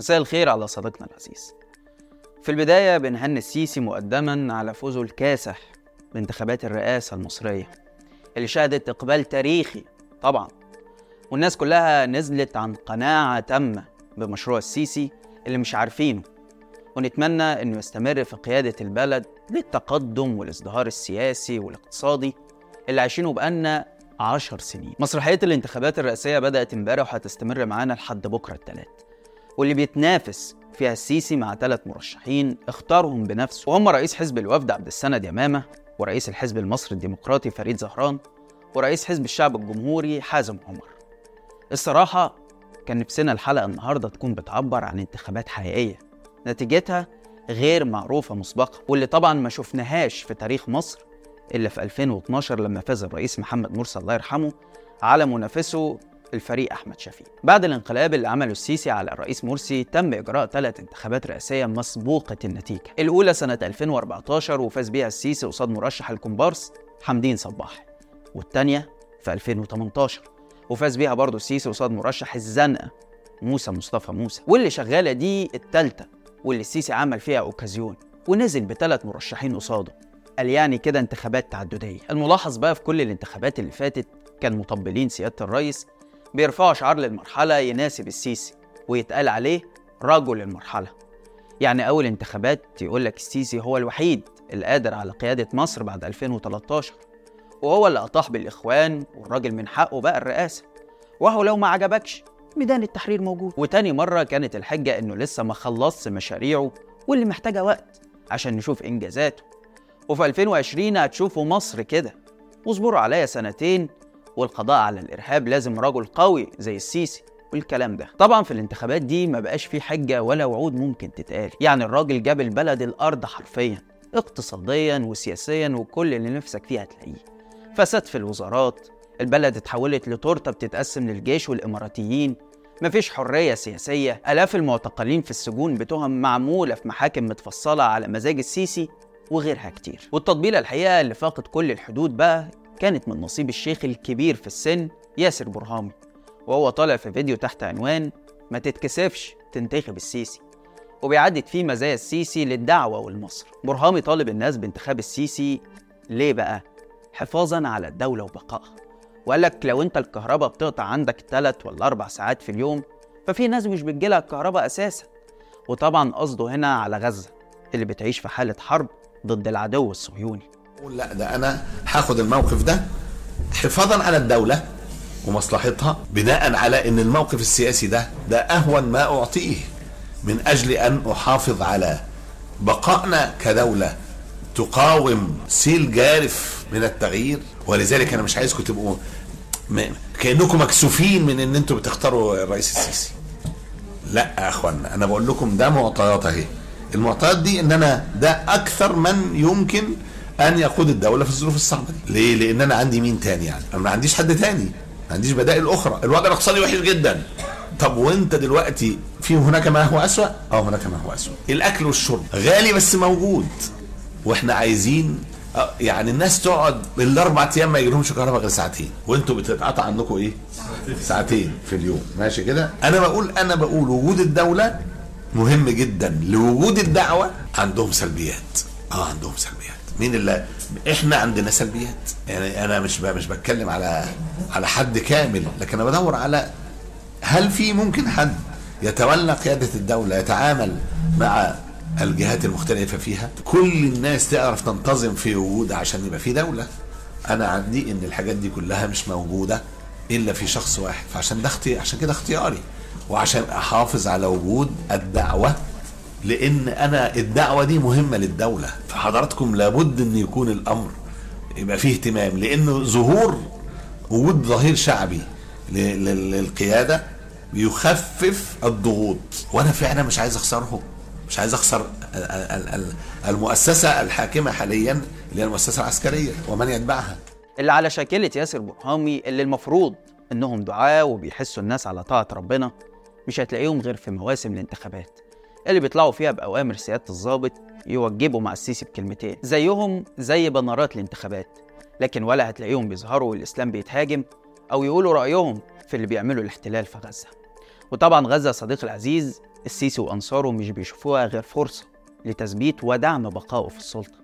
مساء الخير على صديقنا العزيز. في البداية بنهني السيسي مقدما على فوزه الكاسح بانتخابات الرئاسة المصرية اللي شهدت إقبال تاريخي طبعا. والناس كلها نزلت عن قناعة تامة بمشروع السيسي اللي مش عارفينه. ونتمنى إنه يستمر في قيادة البلد للتقدم والازدهار السياسي والاقتصادي اللي عايشينه بقالنا عشر سنين. مسرحية الانتخابات الرئاسية بدأت امبارح وهتستمر معانا لحد بكرة التلات. واللي بيتنافس فيها السيسي مع ثلاث مرشحين اختارهم بنفسه وهم رئيس حزب الوفد عبد السند يمامة ورئيس الحزب المصري الديمقراطي فريد زهران ورئيس حزب الشعب الجمهوري حازم عمر. الصراحة كان نفسنا الحلقة النهاردة تكون بتعبر عن انتخابات حقيقية نتيجتها غير معروفة مسبقا واللي طبعا ما شفناهاش في تاريخ مصر إلا في 2012 لما فاز الرئيس محمد مرسي الله يرحمه على منافسه الفريق أحمد شفيق. بعد الانقلاب اللي عمله السيسي على الرئيس مرسي تم إجراء ثلاث انتخابات رئاسية مسبوقة النتيجة. الأولى سنة 2014 وفاز بيها السيسي قصاد مرشح الكومبارس حمدين صباح. والثانية في 2018 وفاز بيها برضه السيسي قصاد مرشح الزنقة موسى مصطفى موسى. واللي شغالة دي التالتة واللي السيسي عمل فيها أوكازيون. ونزل بثلاث مرشحين قصاده. قال يعني كده انتخابات تعددية. الملاحظ بقى في كل الانتخابات اللي فاتت كان مطبلين سيادة الرئيس بيرفعوا شعار للمرحلة يناسب السيسي ويتقال عليه رجل المرحلة. يعني أول انتخابات يقول لك السيسي هو الوحيد القادر على قيادة مصر بعد 2013 وهو اللي أطاح بالإخوان والراجل من حقه بقى الرئاسة. وهو لو ما عجبكش ميدان التحرير موجود. وتاني مرة كانت الحجة إنه لسه ما خلصش مشاريعه واللي محتاجة وقت عشان نشوف إنجازاته. وفي 2020 هتشوفوا مصر كده. واصبروا عليا سنتين والقضاء على الإرهاب لازم رجل قوي زي السيسي والكلام ده. طبعا في الانتخابات دي ما بقاش في حجة ولا وعود ممكن تتقال. يعني الراجل جاب البلد الأرض حرفيا اقتصاديا وسياسيا وكل اللي نفسك فيه هتلاقيه. فساد في الوزارات البلد اتحولت لتورتة بتتقسم للجيش والإماراتيين. مفيش حرية سياسية. آلاف المعتقلين في السجون بتهم معمولة في محاكم متفصلة على مزاج السيسي وغيرها كتير. والتطبيلة الحقيقة اللي فاقت كل الحدود بقى كانت من نصيب الشيخ الكبير في السن ياسر برهامي وهو طالع في فيديو تحت عنوان ما تتكسفش تنتخب السيسي وبيعدد فيه مزايا السيسي للدعوة والمصر. برهامي طالب الناس بانتخاب السيسي ليه بقى؟ حفاظا على الدولة وبقائها. وقال لك لو انت الكهرباء بتقطع عندك ثلاث ولا أربع ساعات في اليوم ففي ناس مش بتجيلها الكهرباء أساسا. وطبعا قصده هنا على غزة اللي بتعيش في حالة حرب ضد العدو الصهيوني. لا ده أنا هاخد الموقف ده حفاظا على الدولة ومصلحتها بناء على إن الموقف السياسي ده ده اهون ما أعطيه من أجل أن أحافظ على بقائنا كدولة تقاوم سيل جارف من التغيير ولذلك أنا مش عايزكم تبقوا. كأنكم مكسوفين من إن أنتم بتختاروا الرئيس السيسي لا يا اخوانا أنا بقول لكم ده معطيات أهي المعطيات دي إن أنا ده أكثر من يمكن أن يقود الدولة في الظروف الصعبة دي. ليه؟ لأن أنا عندي مين تاني يعني؟ أنا ما عنديش حد تاني. ما عنديش بدائل أخرى. الوضع الاقتصادي وحش جدا. طب وأنت دلوقتي في هناك ما هو أسوأ؟ أه هناك ما هو أسوأ. الأكل والشرب غالي بس موجود. وإحنا عايزين يعني الناس تقعد الأربع أيام ما يجيلهمش كهرباء غير ساعتين. وأنتوا بتتقطع عندكم إيه؟ ساعتين في اليوم. ماشي كده؟ أنا بقول أنا بقول وجود الدولة مهم جدا. لوجود الدعوة عندهم سلبيات. أه عندهم سلبيات. مين اللي إحنا عندنا سلبيات يعني أنا مش مش بتكلم على على حد كامل لكن أنا بدور على هل في ممكن حد يتولى قياده الدولة يتعامل مع الجهات المختلفة فيها كل الناس تعرف تنتظم في وجود عشان يبقى في دولة أنا عندي إن الحاجات دي كلها مش موجودة إلا في شخص واحد فعشان ده. عشان كده اختياري وعشان أحافظ على وجود الدعوة لأن أنا الدعوة دي مهمة للدولة. فحضراتكم لابد إن يكون الأمر يبقى فيه اهتمام لأنه ظهور وجود ظهير شعبي للقيادة بيخفف الضغوط. وأنا فعلا مش عايز أخسرهم مش عايز أخسر المؤسسة الحاكمة حاليا اللي هي المؤسسة العسكرية ومن يتبعها. اللي على شاكلة ياسر برهامي اللي المفروض إنهم دعاة وبيحسوا الناس على طاعة ربنا مش هتلاقيهم غير في مواسم الانتخابات. اللي بيطلعوا فيها بأوامر سيادة الضابط يوجبوا مع السيسي بكلمتين. زيهم زي بنرات الانتخابات لكن ولا هتلاقيهم بيظهروا والإسلام بيتهاجم أو يقولوا رأيهم في اللي بيعملوا الاحتلال في غزة. وطبعا غزة صديقي العزيز السيسي وأنصاره مش بيشوفوها غير فرصة لتثبيت ودعم بقائه في السلطة.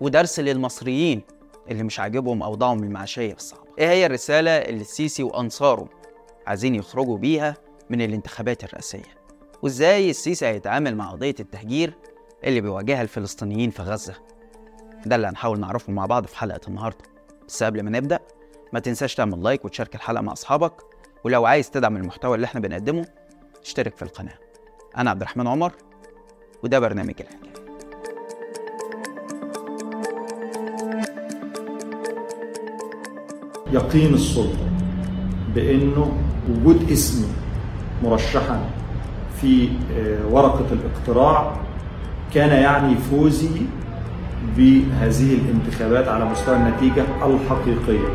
ودرس للمصريين اللي مش عاجبهم أوضاعهم المعيشية الصعبة. إيه هي الرسالة اللي السيسي وأنصاره عايزين يخرجوا بيها من الانتخابات الرئاسية؟ وإزاي السيسي هيتعامل مع قضية التهجير اللي بيواجهها الفلسطينيين في غزة. ده اللي هنحاول نعرفه مع بعض في حلقة النهاردة. بس قبل ما نبدأ ما تنساش تعمل لايك وتشارك الحلقة مع أصحابك ولو عايز تدعم المحتوى اللي إحنا بنقدمه اشترك في القناة. أنا عبد الرحمن عمر وده برنامج الحكاية. يقين السلطة بأنه وجود اسمي مرشحا في آه، ورقة الاقتراع كان يعني فوزي بهذه الانتخابات على مستوى النتيجة الحقيقية.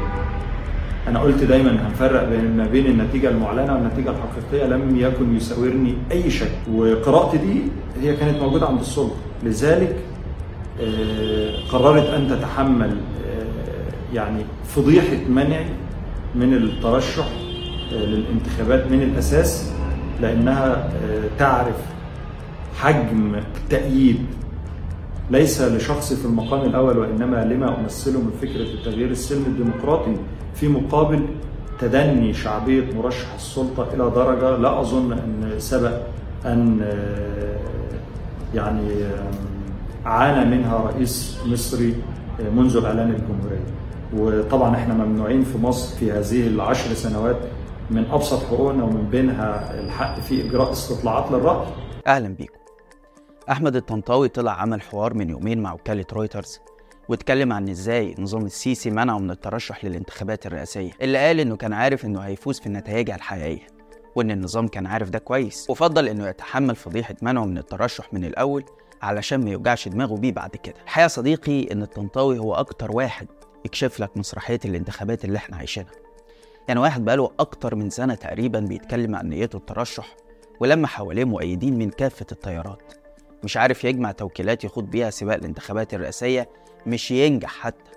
أنا قلت دايما هنفرق بين ما بين النتيجة المعلنة والنتيجة الحقيقية لم يكن يساورني أي شك. وقراءتي دي هي كانت موجودة عند السلطة لذلك آه، قررت أن تتحمل آه، يعني فضيحة منعي من الترشح للانتخابات من الأساس. لأنها آه، تعرف حجم التأييد. ليس لشخصي في المقام الأول وإنما لما أمثله من فكرة التغيير السلمي الديمقراطي في مقابل تدني شعبية مرشح السلطة إلى درجة لا أظن أن سبق أن آه، يعني عانى منها رئيس مصري آه، منذ الإعلان الجمهورية. وطبعا إحنا ممنوعين في مصر في هذه العشر سنوات من أبسط حقوقنا ومن بينها الحق في إجراء استطلاعات للرأي. أهلا بيكم. أحمد الطنطاوي طلع عمل حوار من يومين مع وكالة رويترز واتكلم عن إزاي نظام السيسي منعه من الترشح للانتخابات الرئاسية. اللي قال إنه كان عارف إنه هيفوز في نتائجها الحقيقية وإن النظام كان عارف ده كويس وفضل إنه يتحمل فضيحة منعه من الترشح من الأول علشان ما يوجعش دماغه بيه بعد كده. الحقيقة يا صديقي إن الطنطاوي هو أكتر واحد يكشف لك مسرحية الانتخابات اللي إحنا عايشينها. يعني واحد بقاله أكتر من سنة تقريبا بيتكلم عن نيته الترشح ولما حواليه مؤيدين من كافة التيارات. مش عارف يجمع توكيلات يخوض بيها سباق الانتخابات الرئاسية مش ينجح حتى.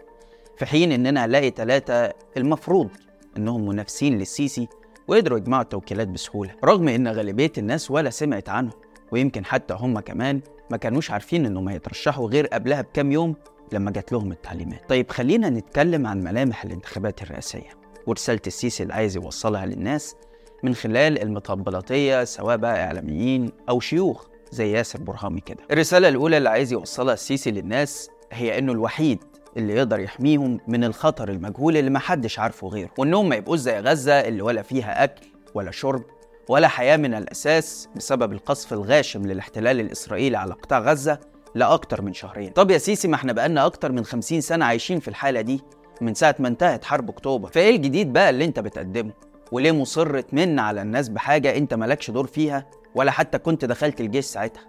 في حين إننا هنلاقي ثلاثة المفروض إنهم منافسين للسيسي وقدروا يجمعوا التوكيلات بسهولة رغم إن غالبية الناس ولا سمعت عنهم. ويمكن حتى هم كمان ما كانوش عارفين إنهم هيترشحوا غير قبلها بكام يوم لما جات لهم التعليمات. طيب خلينا نتكلم عن ملامح الانتخابات الرئاسية. ورسالة السيسي اللي عايز يوصلها للناس من خلال المطبلاتية سواء بقى إعلاميين أو شيوخ زي ياسر برهامي كده. الرسالة الأولى اللي عايز يوصلها السيسي للناس هي إنه الوحيد اللي يقدر يحميهم من الخطر المجهول اللي محدش عارفه غيره وإنهم ما يبقوش زي غزة اللي ولا فيها أكل ولا شرب ولا حياة من الأساس بسبب القصف الغاشم للاحتلال الإسرائيلي على قطاع غزة لأكتر من شهرين. طب يا سيسي ما إحنا بقالنا أكتر من خمسين سنة عايشين في الحالة دي. من ساعة ما انتهت حرب أكتوبر. فإيه الجديد بقى اللي أنت بتقدمه؟ وليه مصر تمن على الناس بحاجة أنت مالكش دور فيها؟ ولا حتى كنت دخلت الجيش ساعتها؟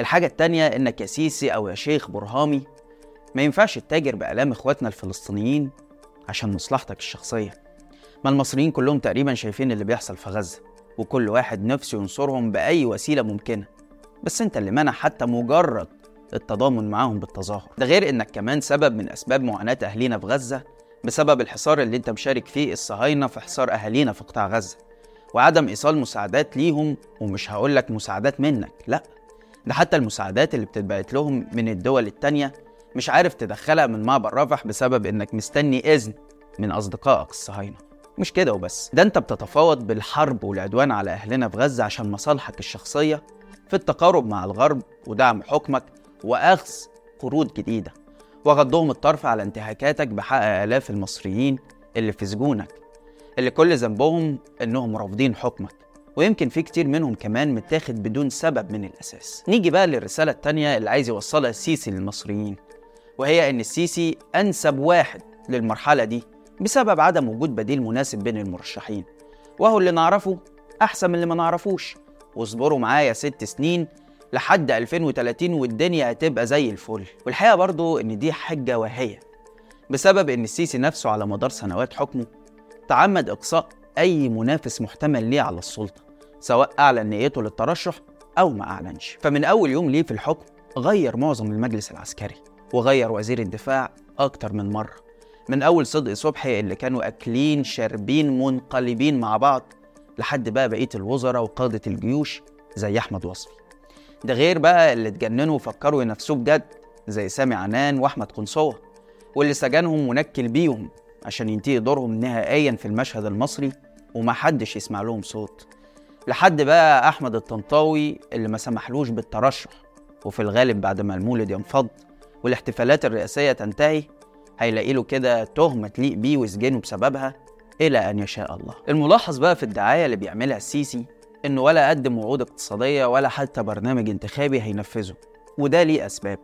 الحاجة التانية إنك يا سيسي أو يا شيخ برهامي ما ينفعش تتاجر بآلام إخواتنا الفلسطينيين عشان مصلحتك الشخصية. ما المصريين كلهم تقريبا شايفين اللي بيحصل في غزة وكل واحد نفسه ينصرهم بأي وسيلة ممكنة. بس أنت اللي منع حتى مجرد التضامن معاهم بالتظاهر. ده غير إنك كمان سبب من أسباب معاناة أهلينا في غزة بسبب الحصار اللي أنت مشارك فيه الصهاينة في حصار أهالينا في قطاع غزة وعدم إيصال مساعدات ليهم ومش هقولك مساعدات منك لأ ده حتى المساعدات اللي بتتبعت لهم من الدول التانية مش عارف تدخلها من معبر رفح بسبب إنك مستني إذن من أصدقائك الصهاينة. مش كده وبس. ده أنت بتتفاوض بالحرب والعدوان على أهلنا في غزة عشان مصالحك الشخصية في التقارب مع الغرب ودعم حكمك وأخذ قروض جديدة. وغضهم الطرف على انتهاكاتك بحق آلاف المصريين اللي في سجونك اللي كل ذنبهم إنهم رافضين حكمك. ويمكن في كتير منهم كمان متاخد بدون سبب من الأساس. نيجي بقى للرسالة التانية اللي عايز يوصلها السيسي للمصريين وهي إن السيسي أنسب واحد للمرحلة دي بسبب عدم وجود بديل مناسب بين المرشحين. وهو اللي نعرفه أحسن من اللي ما نعرفوش. واصبروا معايا ست سنين لحد 2030 والدنيا هتبقى زي الفل. والحقيقة برضو إن دي حجة واهية بسبب إن السيسي نفسه على مدار سنوات حكمه تعمد إقصاء أي منافس محتمل ليه على السلطة سواء أعلن نيته للترشح أو ما أعلنش. فمن أول يوم ليه في الحكم غير معظم المجلس العسكري وغير وزير الدفاع أكتر من مرة. من أول صدق صبحي اللي كانوا أكلين شاربين منقلبين مع بعض لحد بقى بقية الوزراء وقادة الجيوش زي أحمد وصفي. ده غير بقى اللي اتجننوا وفكروا ينافسوه بجد زي سامي عنان وأحمد قنصوة واللي سجنهم ونكل بيهم عشان ينتهي دورهم نهائيا في المشهد المصري ومحدش يسمع لهم صوت. لحد بقى أحمد الطنطاوي اللي ما سمحلوش بالترشح وفي الغالب بعد ما المولد ينفض والاحتفالات الرئاسية تنتهي هيلاقي له كده تهمة تليق بيه ويسجنه بسببها إلى أن يشاء الله. الملاحظ بقى في الدعاية اللي بيعملها السيسي إنه ولا قدم وعود اقتصادية ولا حتى برنامج انتخابي هينفذه وده ليه أسباب.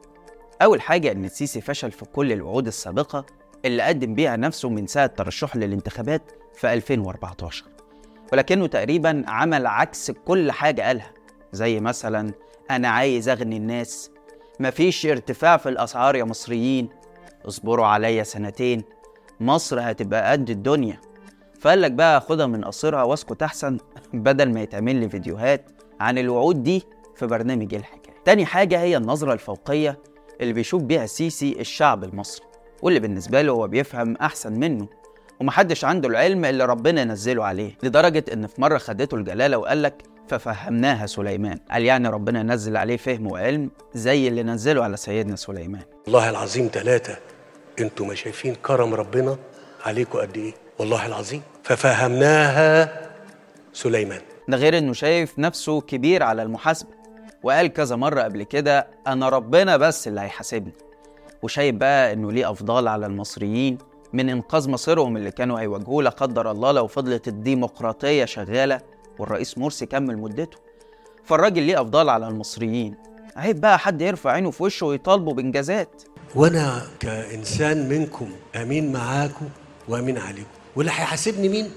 أول حاجة إن السيسي فشل في كل الوعود السابقة اللي قدم بيها نفسه من ساعة ترشحه للانتخابات في 2014 ولكنه تقريبا عمل عكس كل حاجة قالها زي مثلا أنا عايز أغني الناس مفيش ارتفاع في الأسعار يا مصريين اصبروا عليا سنتين مصر هتبقى قد الدنيا. فقال لك بقى خدها من قصرها واسكت أحسن بدل ما يتعمل لي فيديوهات عن الوعود دي في برنامج الحكاية. تاني حاجة هي النظرة الفوقية اللي بيشوف بيها السيسي الشعب المصري واللي بالنسبة له هو بيفهم أحسن منه ومحدش عنده العلم اللي ربنا نزله عليه لدرجة إن في مرة خدته الجلالة وقال لك ففهمناها سليمان قال يعني ربنا نزل عليه فهم وعلم زي اللي نزله على سيدنا سليمان. والله العظيم ثلاثة أنتوا ما شايفين كرم ربنا عليكم قد إيه؟ والله العظيم. ففهمناها سليمان. ده غير إنه شايف نفسه كبير على المحاسبة. وقال كذا مرة قبل كده أنا ربنا بس اللي هيحاسبني. وشايف بقى إنه ليه أفضال على المصريين. من إنقاذ مصيرهم اللي كانوا هيواجهوه لا قدر الله لو فضلت الديمقراطية شغالة والرئيس مرسي كمل مدته. فالراجل ليه أفضال على المصريين. عيب بقى حد يرفع عينه في وشه ويطالبه بإنجازات. وأنا كإنسان منكم أمين معاكم وأمين عليكم. واللي هيحاسبني مين؟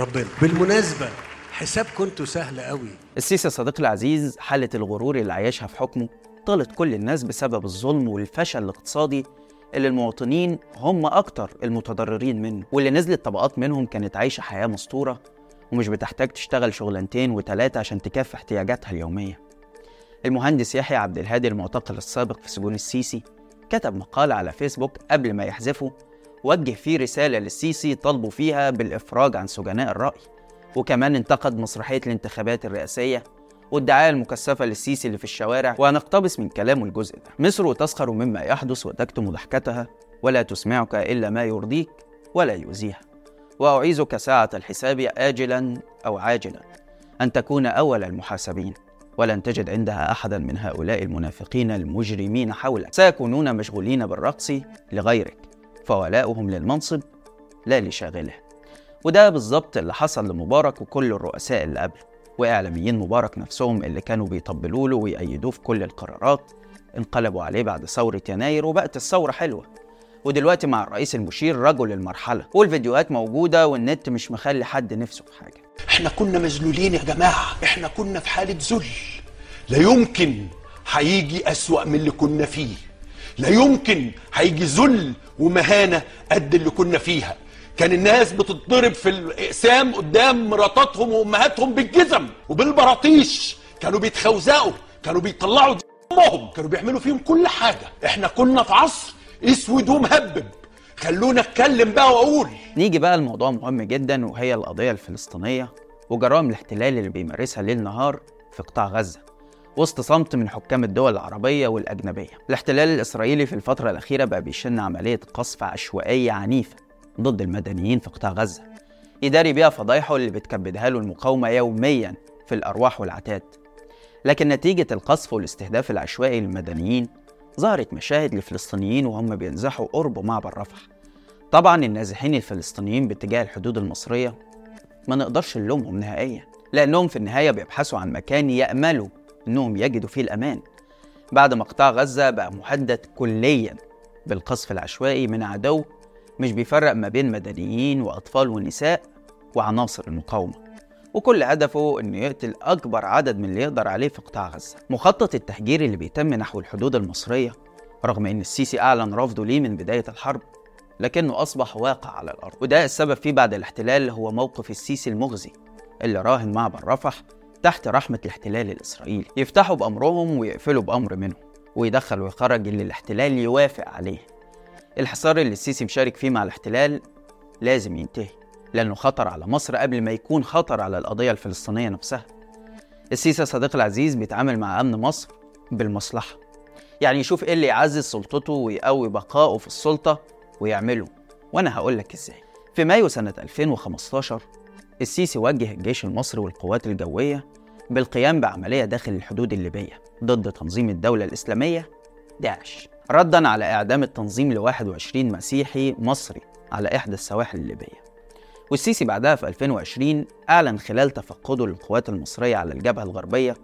ربنا. بالمناسبة حسابكم أنتوا سهل قوي. السيسي صديقي العزيز حالة الغرور اللي عايشها في حكمه طالت كل الناس بسبب الظلم والفشل الاقتصادي اللي المواطنين هم أكتر المتضررين منه واللي نزلت طبقات منهم كانت عايشة حياة مسطورة ومش بتحتاج تشتغل شغلانتين وتلاتة عشان تكفي احتياجاتها اليومية. المهندس يحيى عبد الهادي المعتقل السابق في سجون السيسي كتب مقال على فيسبوك قبل ما يحذفه وجه فيه رسالة للسيسي طالبه فيها بالإفراج عن سجناء الرأي. وكمان انتقد مسرحية الانتخابات الرئاسية والدعاية المكثفة للسيسي اللي في الشوارع وهنقتبس من كلامه الجزء ده. مصر تسخر مما يحدث وتكتم ضحكتها ولا تسمعك إلا ما يرضيك ولا يؤذيها. وأعيذك ساعة الحساب آجلا أو عاجلا أن تكون أول المحاسبين ولن تجد عندها أحدا من هؤلاء المنافقين المجرمين حولك سيكونون مشغولين بالرقص لغيرك. فولاؤهم للمنصب لا لشاغله. وده بالظبط اللي حصل لمبارك وكل الرؤساء اللي قبله وإعلاميين مبارك نفسهم اللي كانوا بيطبلوا له ويأيدوه في كل القرارات انقلبوا عليه بعد ثورة يناير وبقت الثورة حلوة. ودلوقتي مع الرئيس المشير رجل المرحلة والفيديوهات موجودة والنت مش مخلي حد نفسه في حاجة. إحنا كنا مذلولين يا جماعة إحنا كنا في حالة ذل. لا يمكن هيجي أسوأ من اللي كنا فيه. لا يمكن هيجي ذل ومهانة قد اللي كنا فيها. كان الناس بتتضرب في الأقسام قدام مراتاتهم وأمهاتهم بالجزم وبالبراطيش. كانوا بيتخوزقوا كانوا بيطلعوا امهم كانوا بيعملوا فيهم كل حاجة. إحنا كنا في عصر أسود ومهبب. خلونا أتكلم بقى وأقول. نيجي بقى لموضوع مهم جدا وهي القضية الفلسطينية وجرائم الاحتلال اللي بيمارسها ليل نهار في قطاع غزة. وسط صمت من حكام الدول العربية والأجنبية. الاحتلال الإسرائيلي في الفترة الأخيرة بقى بيشن عملية قصف عشوائية عنيفة ضد المدنيين في قطاع غزة. يداري بيها فضايحه اللي بتكبدها له المقاومة يوميا في الأرواح والعتاد. لكن نتيجة القصف والاستهداف العشوائي للمدنيين ظهرت مشاهد لفلسطينيين وهم بينزحوا قرب معبر رفح. طبعا النازحين الفلسطينيين باتجاه الحدود المصرية ما نقدرش نلومهم نهائيا لأنهم في النهاية بيبحثوا عن مكان يأملوا إنهم يجدوا فيه الأمان. بعد ما قطاع غزة بقى مهدد كليا بالقصف العشوائي من عدو مش بيفرق ما بين مدنيين وأطفال ونساء وعناصر المقاومة. وكل هدفه إنه يقتل أكبر عدد من اللي يقدر عليه في قطاع غزة. مخطط التهجير اللي بيتم نحو الحدود المصرية رغم إن السيسي أعلن رفضه ليه من بداية الحرب لكنه أصبح واقع على الأرض. وده السبب فيه بعد الاحتلال هو موقف السيسي المخزي اللي راهن معبر رفح تحت رحمة الاحتلال الإسرائيلي يفتحوا بأمرهم ويقفلوا بأمر منهم ويدخل ويخرج اللي الاحتلال يوافق عليه. الحصار اللي السيسي مشارك فيه مع الاحتلال لازم ينتهي لأنه خطر على مصر قبل ما يكون خطر على القضية الفلسطينية نفسها. السيسي يا صديقي العزيز بيتعامل مع أمن مصر بالمصلحة. يعني يشوف إيه اللي يعزز سلطته ويقوي بقائه في السلطة ويعمله. وأنا هقول لك إزاي. في مايو سنة 2015 السيسي وجه الجيش المصري والقوات الجوية بالقيام بعملية داخل الحدود الليبية ضد تنظيم الدولة الإسلامية داعش. ردا على إعدام التنظيم ل 21 مسيحي مصري على إحدى السواحل الليبية. والسيسي بعدها في 2020 أعلن خلال تفقده للقوات المصرية على الجبهة الغربية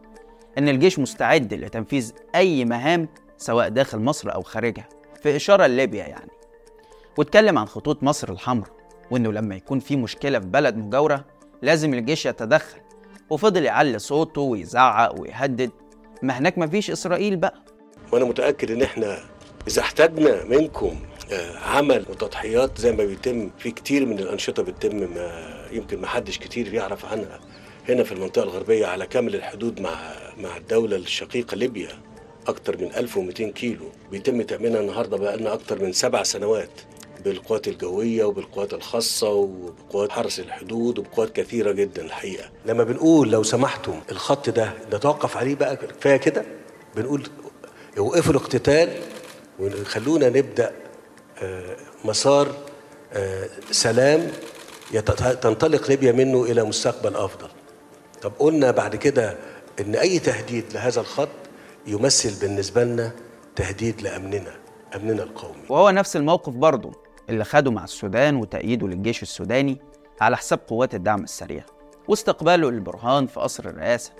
إن الجيش مستعد لتنفيذ أي مهام سواء داخل مصر أو خارجها في إشارة لليبيا يعني. واتكلم عن خطوط مصر الحمراء وإنه لما يكون في مشكلة في بلد مجاورة لازم الجيش يتدخل وفضل يعلي صوته ويزعق ويهدد. ما هناك مفيش إسرائيل بقى. وأنا متأكد إن إحنا إذا احتاجنا منكم آه، عمل وتضحيات زي ما بيتم في كتير من الأنشطة بتتم ما يمكن ما حدش كتير يعرف عنها. هنا في المنطقة الغربية على كامل الحدود مع مع الدولة الشقيقة ليبيا أكتر من 1200 كيلو. بيتم تأمينها النهارده بقى لنا أكتر من سبع سنوات. بالقوات الجوية وبالقوات الخاصة وبقوات حرس الحدود وبقوات كثيرة جدا الحقيقة. لما بنقول لو سمحتم الخط ده نتوقف عليه بقى كفاية كده؟ بنقول يوقفوا الاقتتال وخلونا نبدأ آه، مسار آه، سلام يت- تنطلق ليبيا منه إلى مستقبل أفضل. طب قلنا بعد كده إن أي تهديد لهذا الخط يمثل بالنسبة لنا تهديد لأمننا أمننا القومي. وهو نفس الموقف برضه. اللي خده مع السودان وتأييده للجيش السوداني على حساب قوات الدعم السريع واستقباله للبرهان في قصر الرئاسة.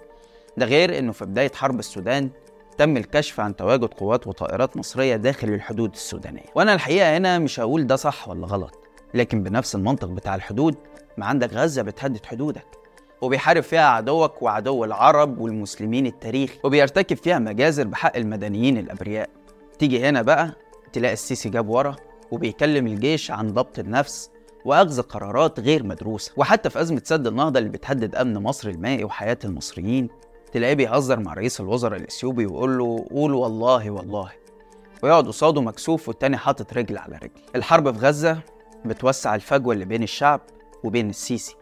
ده غير إنه في بداية حرب السودان تم الكشف عن تواجد قوات وطائرات مصرية داخل الحدود السودانية. وأنا الحقيقة هنا مش هقول ده صح ولا غلط لكن بنفس المنطق بتاع الحدود ما عندك غزة بتهدد حدودك وبيحارب فيها عدوك وعدو العرب والمسلمين التاريخي وبيرتكب فيها مجازر بحق المدنيين الأبرياء. تيجي هنا بقى تلاقي السيسي جاب ورا وبيكلم الجيش عن ضبط النفس وأخذ قرارات غير مدروسة. وحتى في أزمة سد النهضة اللي بتهدد أمن مصر المائي وحياة المصريين تلاقيه بيهزر مع رئيس الوزراء الإثيوبي ويقول له قول والله والله. ويقعد قصاده مكسوف والتاني حاطط رجل على رجل. الحرب في غزة بتوسع الفجوة اللي بين الشعب وبين السيسي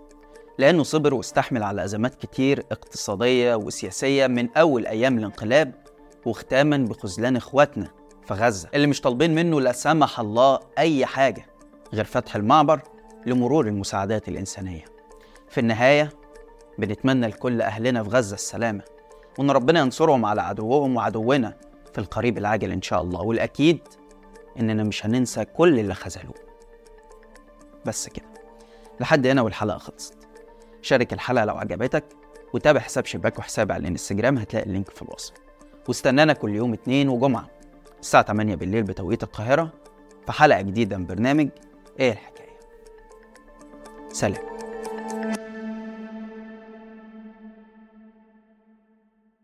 لأنه صبر واستحمل على أزمات كتير اقتصادية وسياسية من أول أيام الانقلاب واختاما بخذلان إخواتنا. في غزة. اللي مش طالبين منه لا سمح الله أي حاجة غير فتح المعبر لمرور المساعدات الإنسانية. في النهاية بنتمنى لكل أهلنا في غزة السلامة وإن ربنا ينصرهم على عدوهم وعدونا في القريب العاجل إن شاء الله. والأكيد إننا مش هننسى كل اللي خذلوه. بس كده. لحد هنا والحلقة خلصت. شارك الحلقة لو عجبتك وتابع حساب شباك وحسابي على الإنستجرام هتلاقي اللينك في الوصف. واستنانا كل يوم اتنين وجمعة. الساعة 8 بالليل بتوقيت القاهرة في حلقة جديدة من برنامج إيه الحكاية؟ سلام.